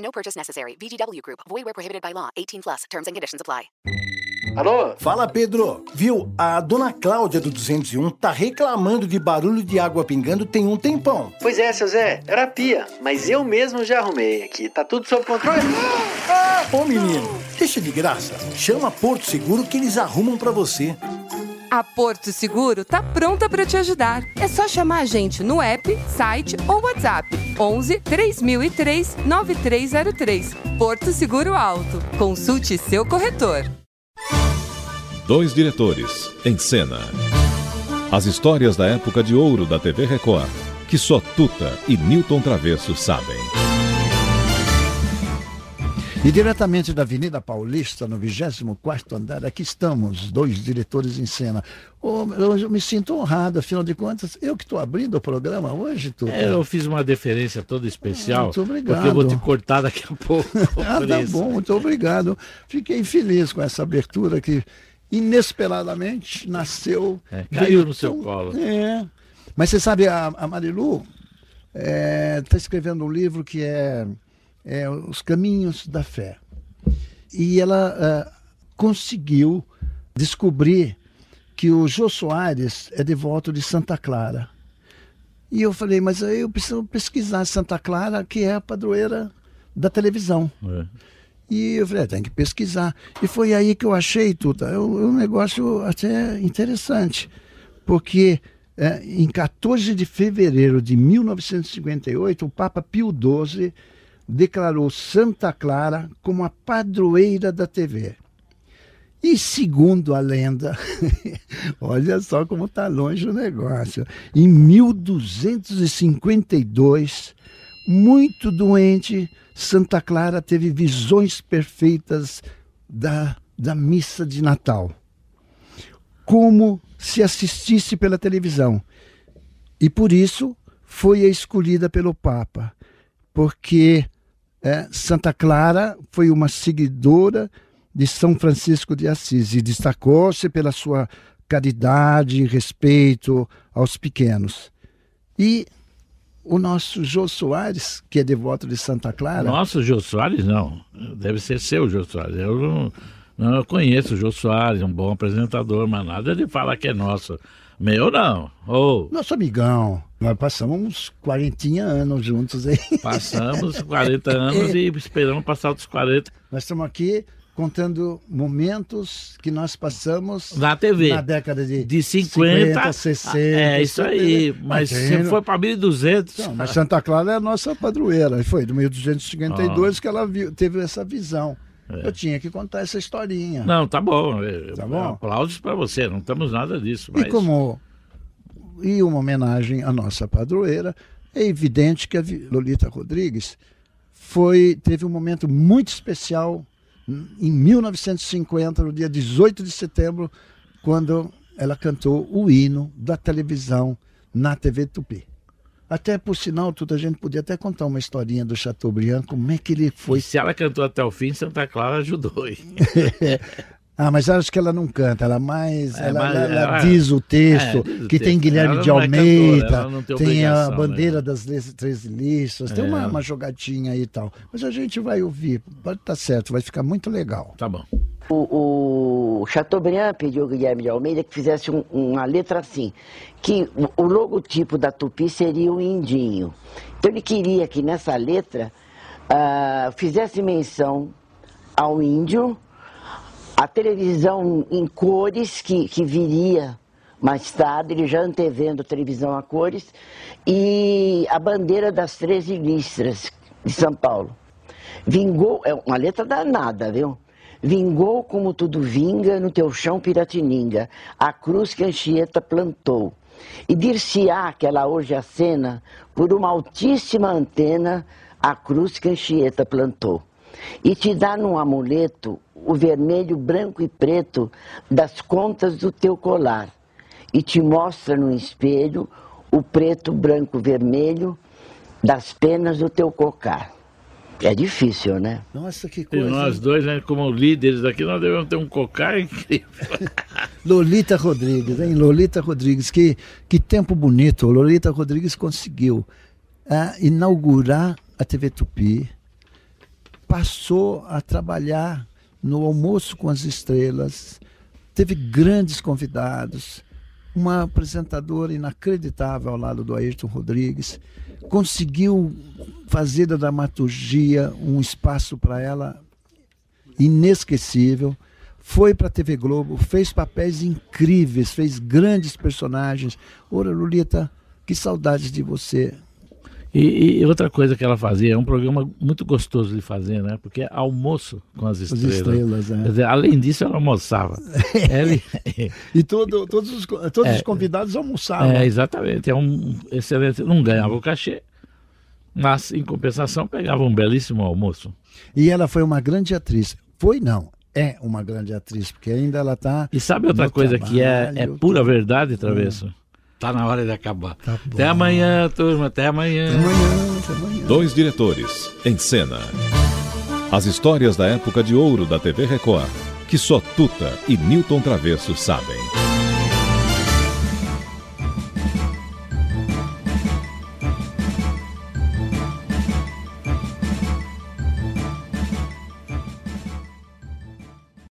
No purchase necessary. VGW Group. Void where prohibited by law. 18 plus. Terms and conditions apply. Alô? Fala, Pedro. Viu? A dona Cláudia do 201 tá reclamando de barulho de água pingando tem um tempão. Pois é, seu Zé, era pia, mas eu mesmo já arrumei aqui. Tá tudo sob controle? Ah, ô menino, deixa de graça. Chama Porto Seguro que eles arrumam pra você. A Porto Seguro tá pronta para te ajudar. É só chamar a gente no app, site ou WhatsApp. 11 3003 9303. Porto Seguro Alto. Consulte seu corretor. Dois diretores em cena. As histórias da época de ouro da TV Record, que só Tuta e Newton Travesso sabem. E diretamente da Avenida Paulista, no 24 andar, aqui estamos, dois diretores em cena. Eu me sinto honrado, afinal de contas, eu que estou abrindo o programa hoje, tu. É, eu fiz uma deferência toda especial. Muito obrigado. Porque eu vou te cortar daqui a pouco. ah, tá bom, muito obrigado. Fiquei feliz com essa abertura que inesperadamente nasceu. É, caiu no seu colo. É. Mas você sabe, a, a Marilu está escrevendo um livro que é, é Os Caminhos da Fé. E ela ah, conseguiu descobrir que o Jô Soares é devoto de Santa Clara. E eu falei, mas eu preciso pesquisar Santa Clara, que é a padroeira da televisão. É. E eu falei, "É, tem que pesquisar. E foi aí que eu achei, Tuta, é um negócio até interessante. Porque é, em 14 de fevereiro de 1958, o Papa Pio XII declarou Santa Clara como a padroeira da TV. E segundo a lenda, olha só como está longe o negócio. Em 1252, muito doente, Santa Clara teve visões perfeitas da, da missa de Natal. Como se assistisse pela televisão. E por isso foi escolhida pelo Papa, porque é, Santa Clara foi uma seguidora de São Francisco de Assis e destacou-se pela sua caridade e respeito aos pequenos. E o nosso Jô Soares, que é devoto de Santa Clara. Nossa, o Jô Soares não. Deve ser seu, Jô Soares. Eu não, não eu conheço o Jô Soares, um bom apresentador, mas nada de falar que é nosso. Meu não. Oh, Nosso amigão. Nós passamos uns 40 anos juntos aí. passamos 40 anos e esperamos passar outros 40 Nós estamos aqui contando momentos que nós passamos na TV. na década de, De 50, 50 60. É, isso aí. 70. Mas tem- se for para 1.200. Não, mas Santa Clara é a nossa padroeira. Foi de 1252 Ah. que ela viu- teve essa visão. É. Eu tinha que contar essa historinha. Não, tá bom. Tá bom? Aplausos para você, não estamos nada disso. Mas... E como e uma homenagem à nossa padroeira, é evidente que a Lolita Rodrigues foi teve um momento muito especial em 1950, no dia 18 de setembro, quando ela cantou o hino da televisão na TV Tupi. Até por sinal, tudo a gente podia até contar uma historinha do Chateaubriand, como é que ele foi E se ela cantou até o fim, Santa Clara ajudou. hein? Ah, mas acho que ela não canta, ela mais. É, ela, mas ela- ela ela- diz o texto, é, diz o que tem texto. Guilherme Ela de é Almeida, cantora, tem tem a bandeira né? das três listas, tem É. uma, uma jogadinha aí e tal. Mas a gente vai ouvir, pode estar certo, vai ficar muito legal. Tá bom. O, o Chateaubriand pediu ao Guilherme de Almeida que fizesse um- uma letra assim, que o, o logotipo da Tupi seria o indinho. Então ele queria que nessa letra ah, fizesse menção ao índio, a televisão em cores que, que viria mais tarde, ele já antevendo televisão a cores, e a bandeira das 13 listras de São Paulo. Vingou, é uma letra danada, viu? Vingou como tudo vinga no teu chão piratininga, a cruz que Anchieta plantou. E dir-se-á que ela hoje acena por uma altíssima antena a cruz que Anchieta plantou. E te dá num amuleto o vermelho, branco e preto das contas do teu colar. E te mostra no espelho o preto, branco, vermelho das penas do teu cocar. É difícil, né? Nossa, que E coisa. nós hein? dois, né, como líderes aqui, nós devemos ter um cocar incrível. Lolita Rodrigues, hein? Lolita Rodrigues, que, que tempo bonito. Lolita Rodrigues conseguiu ah, inaugurar a TV Tupi, passou a trabalhar no Almoço com as Estrelas, teve grandes convidados, uma apresentadora inacreditável ao lado do Ayrton Rodrigues, conseguiu fazer da dramaturgia um espaço para ela inesquecível. Foi para a TV Globo, fez papéis incríveis, fez grandes personagens. Ora, Lulita, que saudades de você. E, e outra coisa que ela fazia, é um programa muito gostoso de fazer, né? Porque é almoço com as estrelas. estrelas, é. Dizer, além disso, ela almoçava. ela, E todo, todos, os, todos É. os convidados almoçavam. é, exatamente, é um excelente. Não ganhava o cachê, mas em compensação pegava um belíssimo almoço. E ela foi uma grande atriz. Foi não, é uma grande atriz, porque ainda ela está. E sabe outra coisa que é, é pura verdade, Travesso? Tá na hora de acabar. Até amanhã, turma, até amanhã. Amanhã, até amanhã. Dois diretores, em cena. As histórias da época de ouro da TV Record, que só Tuta e Newton Travesso sabem.